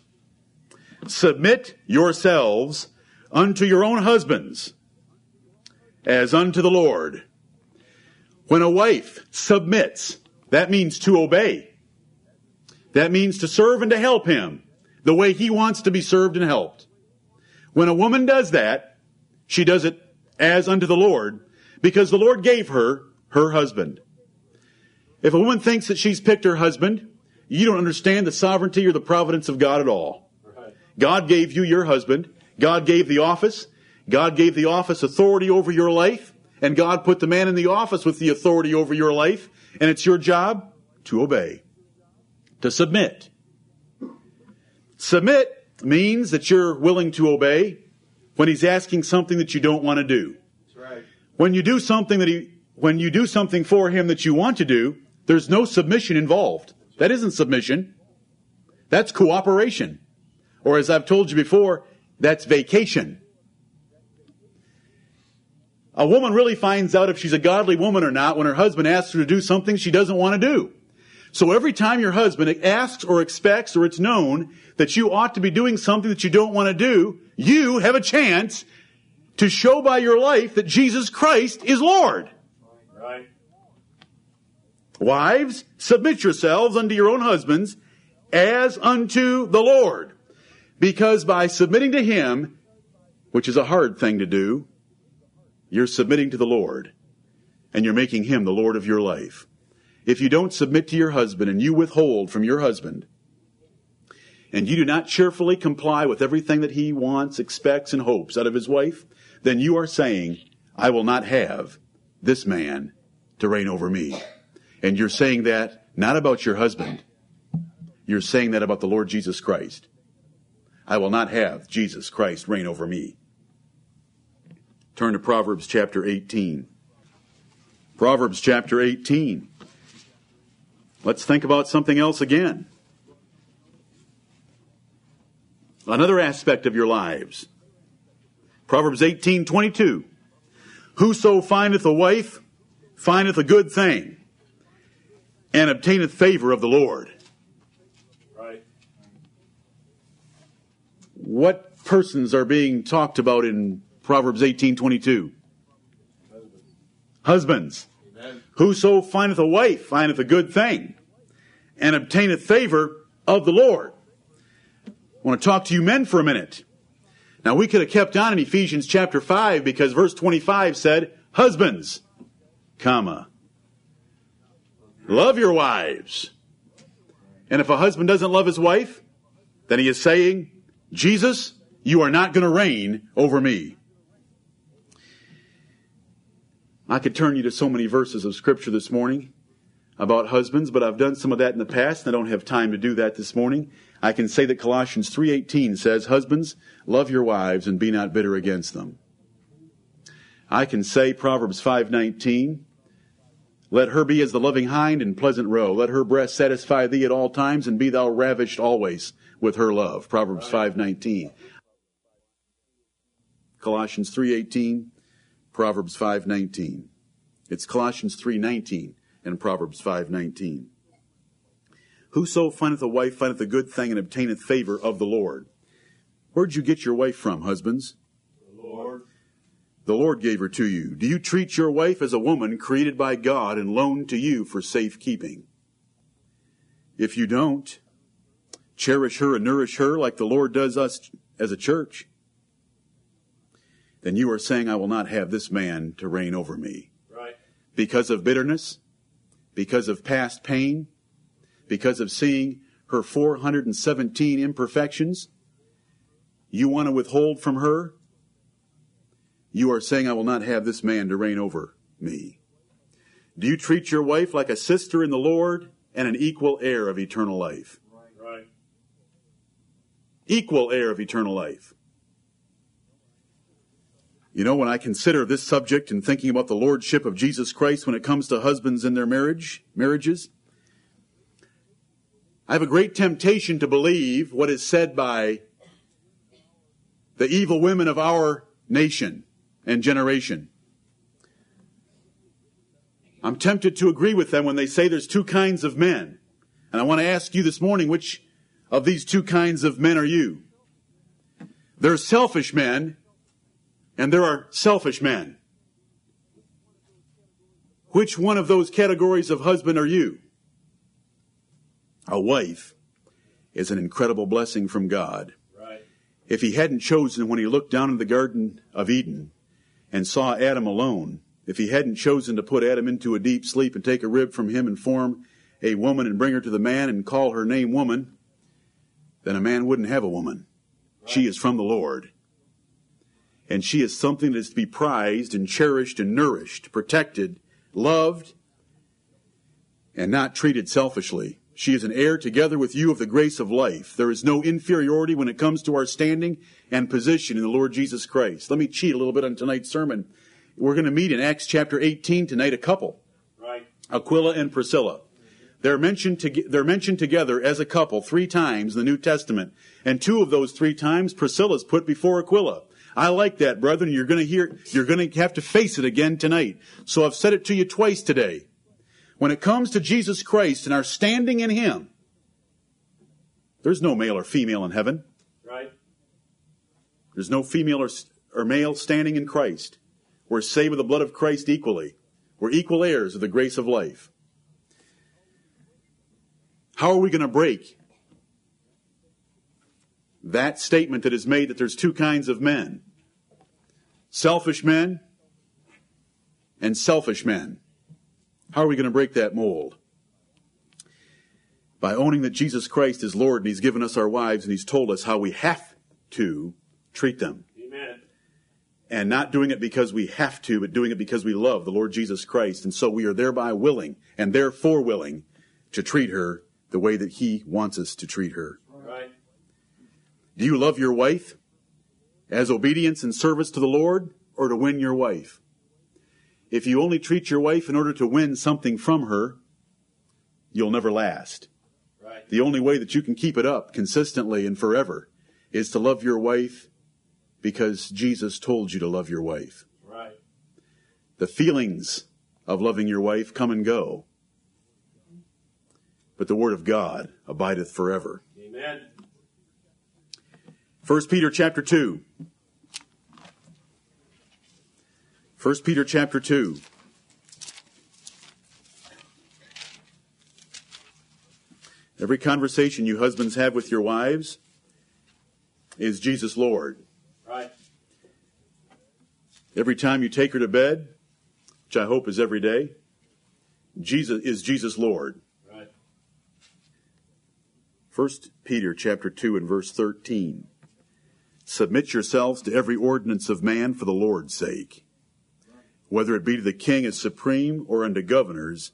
submit yourselves unto your own husbands as unto the Lord. When a wife submits, that means to obey. That means to serve and to help him the way he wants to be served and helped. When a woman does that, she does it as unto the Lord because the Lord gave her her husband. If a woman thinks that she's picked her husband, you don't understand the sovereignty or the providence of God at all. God gave you your husband. God gave the office. God gave the office authority over your life. And God put the man in the office with the authority over your life. And it's your job to obey, to submit. Submit means that you're willing to obey when he's asking something that you don't want to do. That's right. When you do something that he, when you do something for him that you want to do, there's no submission involved. That isn't submission. That's cooperation. Or as I've told you before, that's vacation. A woman really finds out if she's a godly woman or not when her husband asks her to do something she doesn't want to do. So every time your husband asks or expects or it's known that you ought to be doing something that you don't want to do, you have a chance to show by your life that Jesus Christ is Lord. Right. Wives, submit yourselves unto your own husbands as unto the Lord. Because by submitting to Him, which is a hard thing to do, you're submitting to the Lord and you're making Him the Lord of your life. If you don't submit to your husband and you withhold from your husband, and you do not cheerfully comply with everything that he wants, expects, and hopes out of his wife, then you are saying, I will not have this man to reign over me. And you're saying that not about your husband. You're saying that about the Lord Jesus Christ. I will not have Jesus Christ reign over me. Turn to Proverbs chapter 18. Proverbs chapter 18. Let's think about something else again. Another aspect of your lives. Proverbs 18:22. Whoso findeth a wife findeth a good thing and obtaineth favor of the Lord. Right. What persons are being talked about in Proverbs 18:22? Husbands. Amen. Whoso findeth a wife findeth a good thing and obtaineth favor of the Lord. I want to talk to you men for a minute. Now we could have kept on in Ephesians chapter 5 because verse 25 said, husbands, comma, love your wives. And if a husband doesn't love his wife, then he is saying, Jesus, you are not going to reign over me. I could turn you to so many verses of scripture this morning about husbands, but I've done some of that in the past and I don't have time to do that this morning. I can say that Colossians 3:18 says, "Husbands, love your wives and be not bitter against them." I can say Proverbs 5:19, "Let her be as the loving hind and pleasant roe; let her breast satisfy thee at all times and be thou ravished always with her love." Proverbs 5:19. Colossians 3:18, Proverbs 5:19. It's Colossians 3:19 and Proverbs 5:19. Whoso findeth a wife findeth a good thing and obtaineth favor of the Lord. Where'd you get your wife from, husbands? The Lord. The Lord gave her to you. Do you treat your wife as a woman created by God and loaned to you for safekeeping? If you don't, cherish her and nourish her like the Lord does us as a church, then you are saying, I will not have this man to reign over me. Right. Because of bitterness, because of past pain, because of seeing her 417 imperfections, you want to withhold from her? You are saying, I will not have this man to reign over me. Do you treat your wife like a sister in the Lord and an equal heir of eternal life? Right. Equal heir of eternal life. You know, when I consider this subject and thinking about the lordship of Jesus Christ when it comes to husbands in their marriage, marriages, I have a great temptation to believe what is said by the evil women of our nation and generation. I'm tempted to agree with them when they say there's two kinds of men. And I want to ask you this morning, which of these two kinds of men are you? There are selfish men and there are selfish men. Which one of those categories of husband are you? A wife is an incredible blessing from God. Right. If he hadn't chosen when he looked down in the Garden of Eden and saw Adam alone, if he hadn't chosen to put Adam into a deep sleep and take a rib from him and form a woman and bring her to the man and call her name woman, then a man wouldn't have a woman. She is from the Lord. And she is something that is to be prized and cherished and nourished, protected, loved. and not treated selfishly. She is an heir together with you of the grace of life. There is no inferiority when it comes to our standing and position in the Lord Jesus Christ. Let me cheat a little bit on tonight's sermon. We're going to meet in Acts chapter 18 tonight, a couple, Right. Aquila and Priscilla. They're mentioned, to, they're mentioned together as a couple three times in the New Testament. And two of those three times, Priscilla's put before Aquila. I like that, brethren. You're going to hear, you're going to have to face it again tonight. So I've said it to you twice today. When it comes to Jesus Christ and our standing in Him, there's no male or female in heaven. Right. There's no female or, or male standing in Christ. We're saved with the blood of Christ equally. We're equal heirs of the grace of life. How are we going to break that statement that is made that there's two kinds of men selfish men and selfish men? How are we going to break that mold? By owning that Jesus Christ is Lord and He's given us our wives and He's told us how we have to treat them Amen. and not doing it because we have to, but doing it because we love the Lord Jesus Christ. And so we are thereby willing and therefore willing to treat her the way that He wants us to treat her. Right. Do you love your wife as obedience and service to the Lord or to win your wife? If you only treat your wife in order to win something from her, you'll never last. Right. The only way that you can keep it up consistently and forever is to love your wife because Jesus told you to love your wife. Right. The feelings of loving your wife come and go. But the word of God abideth forever. Amen. 1 Peter chapter 2. 1 Peter chapter 2. Every conversation you husbands have with your wives is Jesus Lord. Right. Every time you take her to bed, which I hope is every day, Jesus is Jesus Lord. Right. 1 Peter chapter 2 and verse 13. Submit yourselves to every ordinance of man for the Lord's sake, whether it be to the king as supreme or unto governors,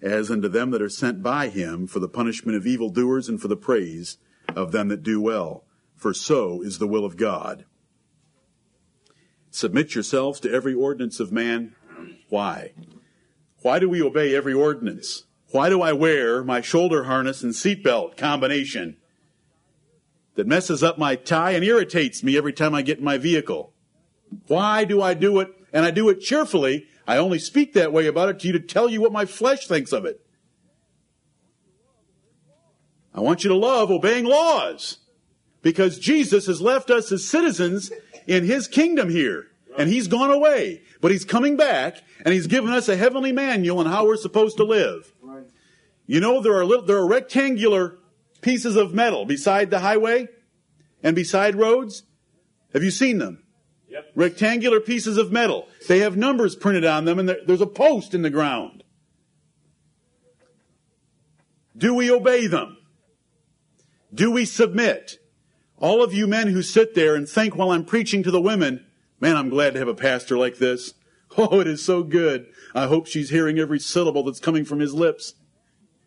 as unto them that are sent by him for the punishment of evildoers and for the praise of them that do well. For so is the will of God. Submit yourselves to every ordinance of man. Why? Why do we obey every ordinance? Why do I wear my shoulder harness and seatbelt combination that messes up my tie and irritates me every time I get in my vehicle? Why do I do it? And I do it cheerfully. I only speak that way about it to you to tell you what my flesh thinks of it. I want you to love obeying laws because Jesus has left us as citizens in his kingdom here. And he's gone away, but he's coming back and he's given us a heavenly manual on how we're supposed to live. You know, there are little, there are rectangular pieces of metal beside the highway and beside roads. Have you seen them? Rectangular pieces of metal. They have numbers printed on them and there's a post in the ground. Do we obey them? Do we submit? All of you men who sit there and think while I'm preaching to the women, man, I'm glad to have a pastor like this. Oh, it is so good. I hope she's hearing every syllable that's coming from his lips.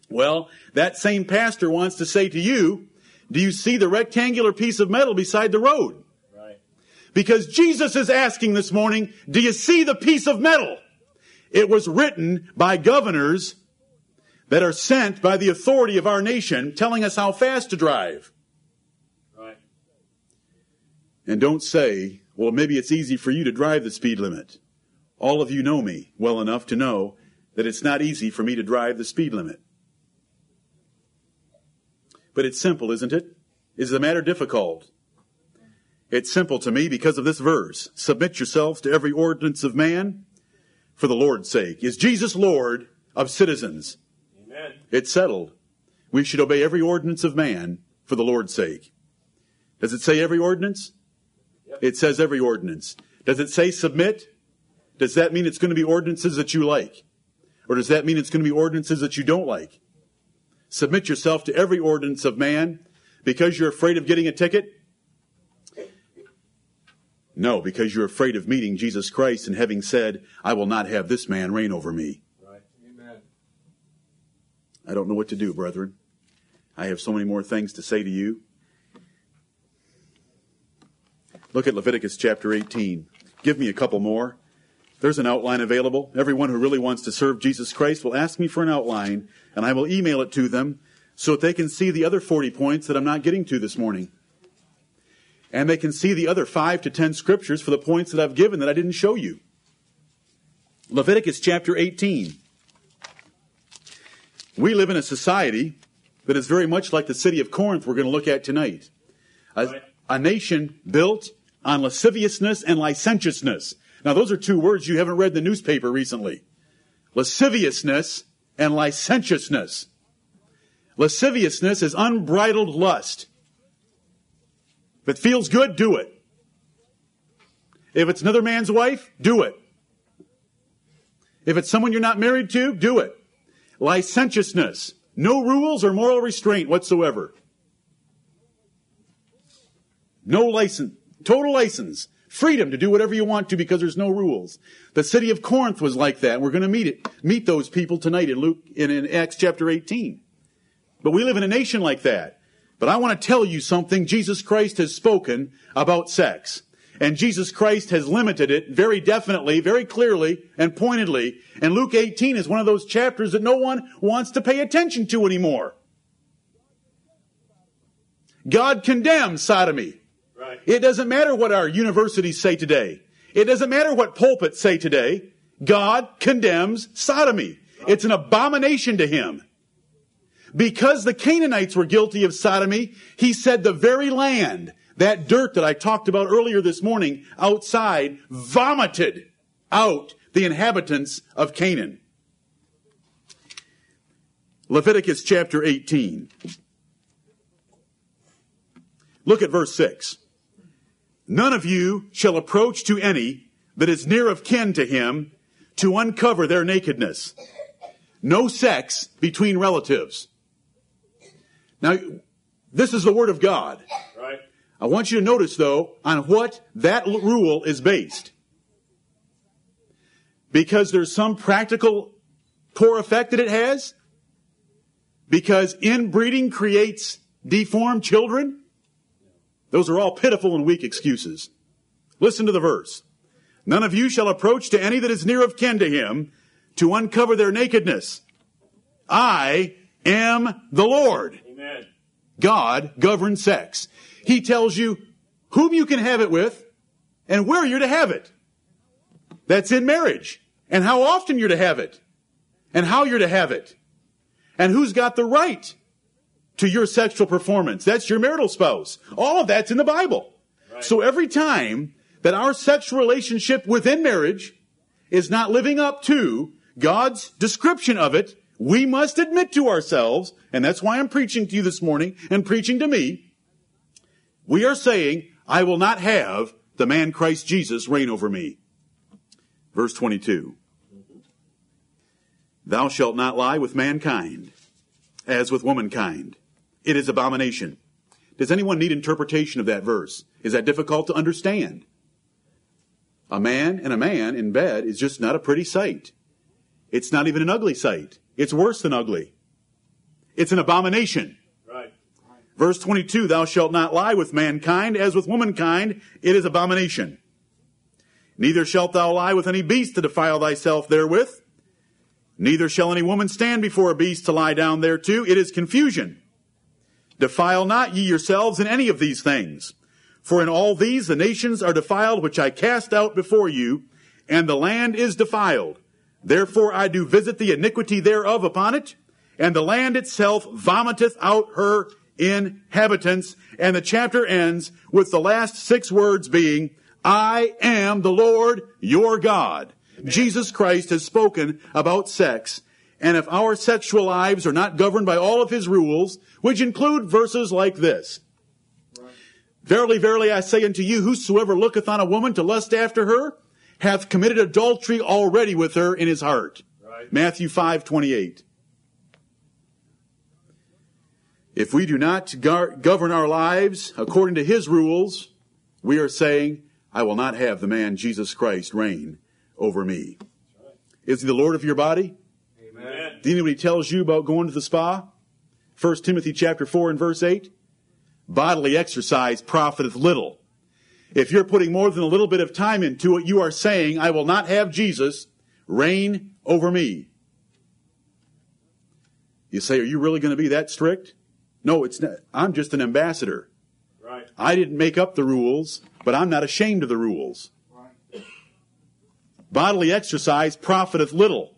Well, that same pastor wants to say to you, do you see the rectangular piece of metal beside the road? Because Jesus is asking this morning, do you see the piece of metal? It was written by governors that are sent by the authority of our nation telling us how fast to drive. Right. And don't say, well, maybe it's easy for you to drive the speed limit. All of you know me well enough to know that it's not easy for me to drive the speed limit. But it's simple, isn't it? Is the matter difficult? It's simple to me because of this verse. Submit yourselves to every ordinance of man for the Lord's sake. Is Jesus Lord of citizens? Amen. It's settled. We should obey every ordinance of man for the Lord's sake. Does it say every ordinance? Yep. It says every ordinance. Does it say submit? Does that mean it's going to be ordinances that you like? Or does that mean it's going to be ordinances that you don't like? Submit yourself to every ordinance of man because you're afraid of getting a ticket? No, because you're afraid of meeting Jesus Christ and having said, I will not have this man reign over me. Right. Amen. I don't know what to do, brethren. I have so many more things to say to you. Look at Leviticus chapter 18. Give me a couple more. There's an outline available. Everyone who really wants to serve Jesus Christ will ask me for an outline, and I will email it to them so that they can see the other 40 points that I'm not getting to this morning. And they can see the other 5 to 10 scriptures for the points that I've given that I didn't show you. Leviticus chapter 18. We live in a society that is very much like the city of Corinth we're going to look at tonight. A, a nation built on lasciviousness and licentiousness. Now, those are two words you haven't read in the newspaper recently. Lasciviousness and licentiousness. Lasciviousness is unbridled lust. If it feels good, do it. If it's another man's wife, do it. If it's someone you're not married to, do it. Licentiousness. No rules or moral restraint whatsoever. No license. Total license. Freedom to do whatever you want to because there's no rules. The city of Corinth was like that. We're going to meet it, meet those people tonight in Luke, in, in Acts chapter 18. But we live in a nation like that. But I want to tell you something Jesus Christ has spoken about sex. And Jesus Christ has limited it very definitely, very clearly, and pointedly. And Luke 18 is one of those chapters that no one wants to pay attention to anymore. God condemns sodomy. Right. It doesn't matter what our universities say today. It doesn't matter what pulpits say today. God condemns sodomy. It's an abomination to him. Because the Canaanites were guilty of sodomy, he said the very land, that dirt that I talked about earlier this morning outside, vomited out the inhabitants of Canaan. Leviticus chapter 18. Look at verse 6. None of you shall approach to any that is near of kin to him to uncover their nakedness. No sex between relatives. Now, this is the word of God. Right. I want you to notice, though, on what that rule is based. Because there's some practical poor effect that it has. Because inbreeding creates deformed children. Those are all pitiful and weak excuses. Listen to the verse. None of you shall approach to any that is near of kin to him to uncover their nakedness. I am the Lord. Amen. God governs sex. He tells you whom you can have it with and where you're to have it. That's in marriage. And how often you're to have it. And how you're to have it. And who's got the right to your sexual performance. That's your marital spouse. All of that's in the Bible. So every time that our sexual relationship within marriage is not living up to God's description of it, we must admit to ourselves, and that's why I'm preaching to you this morning and preaching to me, we are saying, I will not have the man Christ Jesus reign over me. Verse 22. Thou shalt not lie with mankind, as with womankind. It is abomination. Does anyone need interpretation of that verse? Is that difficult to understand? A man and a man in bed is just not a pretty sight. It's not even an ugly sight. It's worse than ugly. It's an abomination. Right. Verse 22, thou shalt not lie with mankind as with womankind. It is abomination. Neither shalt thou lie with any beast to defile thyself therewith. Neither shall any woman stand before a beast to lie down thereto. It is confusion. Defile not ye yourselves in any of these things. For in all these the nations are defiled which I cast out before you, and the land is defiled. Therefore I do visit the iniquity thereof upon it, and the land itself vomiteth out her inhabitants. And the chapter ends with the last six words being, I am the Lord your God. Jesus Christ has spoken about sex, and if our sexual lives are not governed by all of his rules, which include verses like this, Verily, verily, I say unto you, whosoever looketh on a woman to lust after her, hath committed adultery already with her in his heart. Right. Matthew 5, 28. If we do not gar- govern our lives according to his rules, we are saying, I will not have the man Jesus Christ reign over me. Is he the Lord of your body? Amen. Do you know what he tells you about going to the spa? 1 Timothy chapter 4 and verse 8. Bodily exercise profiteth little. If you're putting more than a little bit of time into it, you are saying, I will not have Jesus reign over me. You say, are you really going to be that strict? No, it's not. I'm just an ambassador. Right. I didn't make up the rules, but I'm not ashamed of the rules. Right. Bodily exercise profiteth little,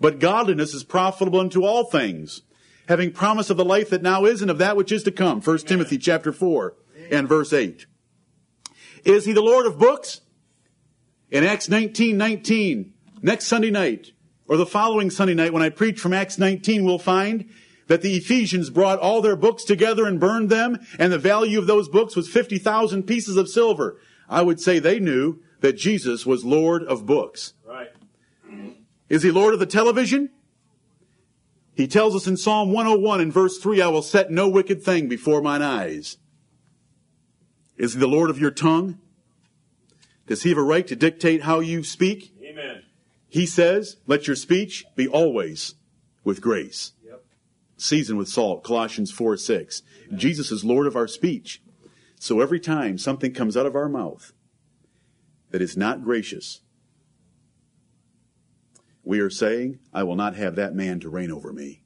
but godliness is profitable unto all things, having promise of the life that now is and of that which is to come. 1 Timothy chapter 4 and verse 8. Is he the Lord of books? In Acts 19, 19, next Sunday night, or the following Sunday night when I preach from Acts 19, we'll find that the Ephesians brought all their books together and burned them, and the value of those books was 50,000 pieces of silver. I would say they knew that Jesus was Lord of books. Right. Is he Lord of the television? He tells us in Psalm 101 in verse 3, I will set no wicked thing before mine eyes. Is he the Lord of your tongue? Does he have a right to dictate how you speak? Amen. He says, let your speech be always with grace. Yep. Seasoned with salt, Colossians 4 6. Jesus is Lord of our speech. So every time something comes out of our mouth that is not gracious, we are saying, I will not have that man to reign over me.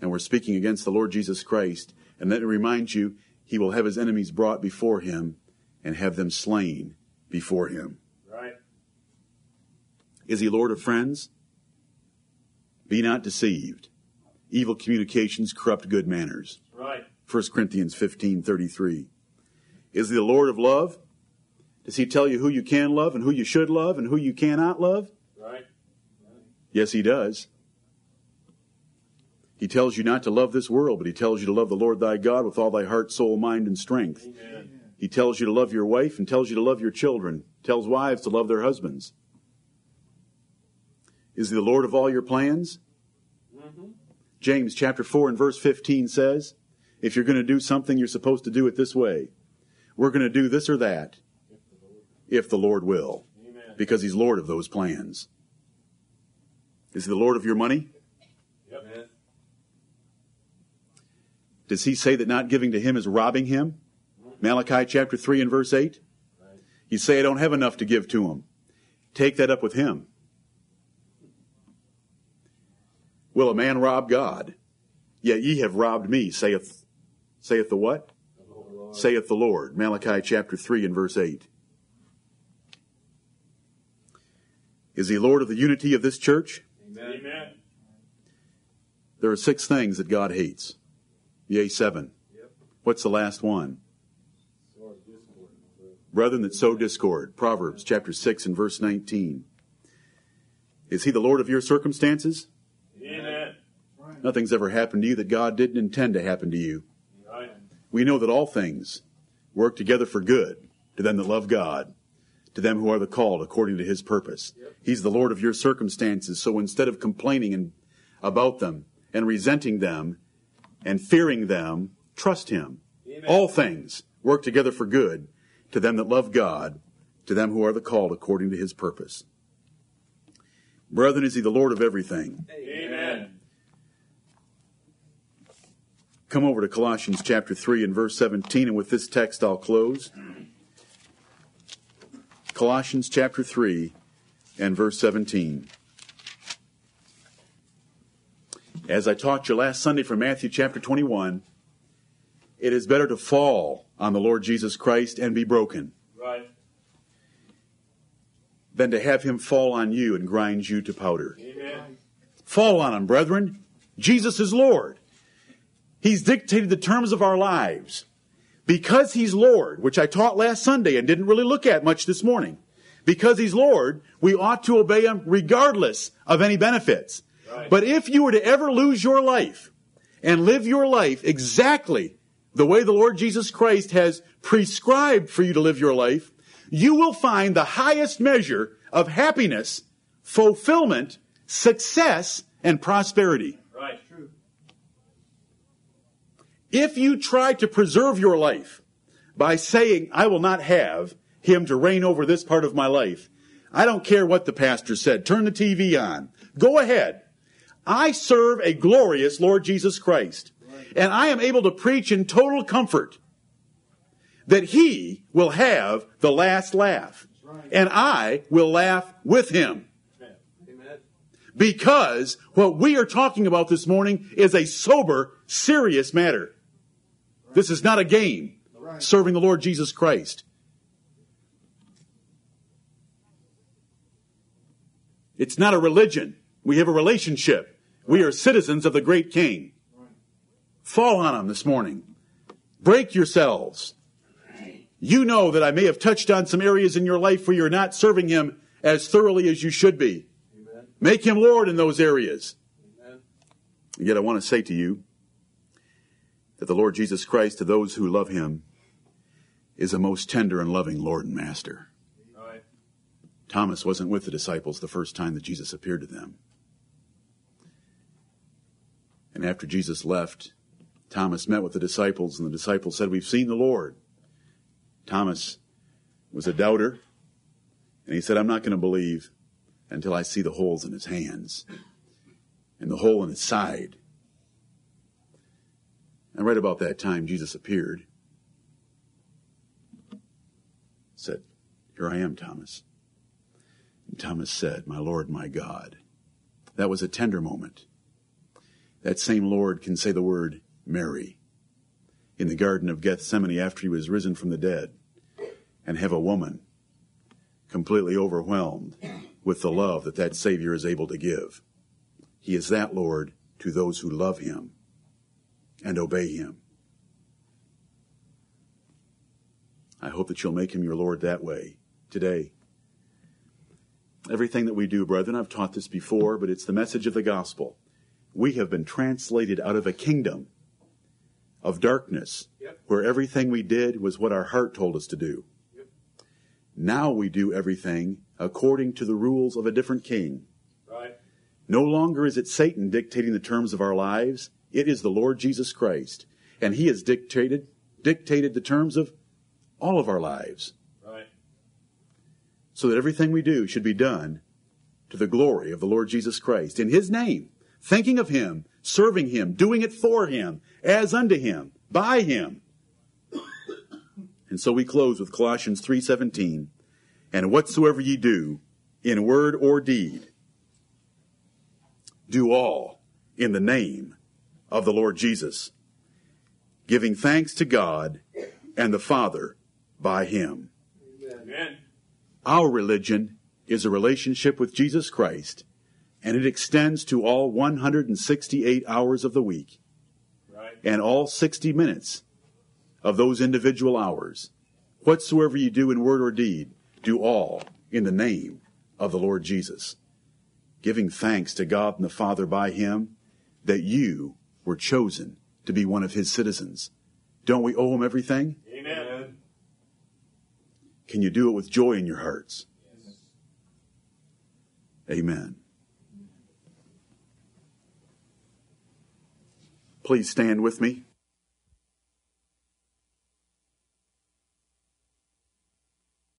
And we're speaking against the Lord Jesus Christ. And let me remind you, he will have his enemies brought before him and have them slain before him. Right. Is he Lord of friends? Be not deceived. Evil communications corrupt good manners. Right. 1 Corinthians 15 33. Is he the Lord of love? Does he tell you who you can love and who you should love and who you cannot love? Right. Yes, he does. He tells you not to love this world, but he tells you to love the Lord thy God with all thy heart, soul, mind, and strength. Amen. He tells you to love your wife and tells you to love your children, tells wives to love their husbands. Is he the Lord of all your plans? Mm-hmm. James chapter 4 and verse 15 says, if you're going to do something, you're supposed to do it this way. We're going to do this or that if the Lord will, Amen. because he's Lord of those plans. Is he the Lord of your money? Yep. Does he say that not giving to him is robbing him? Malachi chapter 3 and verse 8? You say, I don't have enough to give to him. Take that up with him. Will a man rob God? Yet ye have robbed me, saith, saith the what? Saith the Lord. Malachi chapter 3 and verse 8. Is he Lord of the unity of this church? Amen. Amen. There are six things that God hates. Yea, seven. What's the last one? Brethren that sow discord. Proverbs chapter 6 and verse 19. Is he the Lord of your circumstances? Amen. Nothing's ever happened to you that God didn't intend to happen to you. We know that all things work together for good to them that love God, to them who are the called according to his purpose. He's the Lord of your circumstances. So instead of complaining about them and resenting them and fearing them, trust him. Amen. All things work together for good to them that love God, to them who are the called according to his purpose. Brethren, is he the Lord of everything? Amen. Come over to Colossians chapter 3 and verse 17, and with this text I'll close. Colossians chapter 3 and verse 17. As I taught you last Sunday from Matthew chapter 21, it is better to fall on the Lord Jesus Christ and be broken Right. than to have him fall on you and grind you to powder. Amen. Fall on him, brethren. Jesus is Lord. He's dictated the terms of our lives. Because he's Lord, which I taught last Sunday and didn't really look at much this morning. Because he's Lord, we ought to obey him regardless of any benefits. Right. But if you were to ever lose your life and live your life exactly the way the Lord Jesus Christ has prescribed for you to live your life, you will find the highest measure of happiness, fulfillment, success, and prosperity. Right. True. If you try to preserve your life by saying, I will not have him to reign over this part of my life, I don't care what the pastor said. Turn the TV on. Go ahead. I serve a glorious Lord Jesus Christ. And I am able to preach in total comfort that he will have the last laugh. And I will laugh with him. Because what we are talking about this morning is a sober, serious matter. This is not a game serving the Lord Jesus Christ. It's not a religion. We have a relationship. We are citizens of the great King. Fall on him this morning. Break yourselves. You know that I may have touched on some areas in your life where you're not serving him as thoroughly as you should be. Amen. Make him Lord in those areas. Amen. Yet I want to say to you that the Lord Jesus Christ, to those who love him, is a most tender and loving Lord and Master. Right. Thomas wasn't with the disciples the first time that Jesus appeared to them. And after Jesus left, Thomas met with the disciples, and the disciples said, We've seen the Lord. Thomas was a doubter, and he said, I'm not going to believe until I see the holes in his hands and the hole in his side. And right about that time, Jesus appeared, said, Here I am, Thomas. And Thomas said, My Lord, my God. That was a tender moment. That same Lord can say the word Mary in the Garden of Gethsemane after he was risen from the dead and have a woman completely overwhelmed with the love that that Savior is able to give. He is that Lord to those who love him and obey him. I hope that you'll make him your Lord that way today. Everything that we do, brethren, I've taught this before, but it's the message of the gospel. We have been translated out of a kingdom of darkness Yep. where everything we did was what our heart told us to do. Yep. Now we do everything according to the rules of a different king. Right. No longer is it Satan dictating the terms of our lives. It is the Lord Jesus Christ. And he has dictated, dictated the terms of all of our lives Right. so that everything we do should be done to the glory of the Lord Jesus Christ in his name, thinking of him, serving him, doing it for him, as unto him, by him. And so we close with Colossians 3:17, and whatsoever ye do in word or deed, do all in the name of the Lord Jesus, giving thanks to God and the Father by him. Amen. Our religion is a relationship with Jesus Christ, and it extends to all 168 hours of the week Right. and all 60 minutes of those individual hours. Whatsoever you do in word or deed, do all in the name of the Lord Jesus, giving thanks to God and the Father by Him that you were chosen to be one of His citizens. Don't we owe Him everything? Amen. Can you do it with joy in your hearts? Amen. Please stand with me.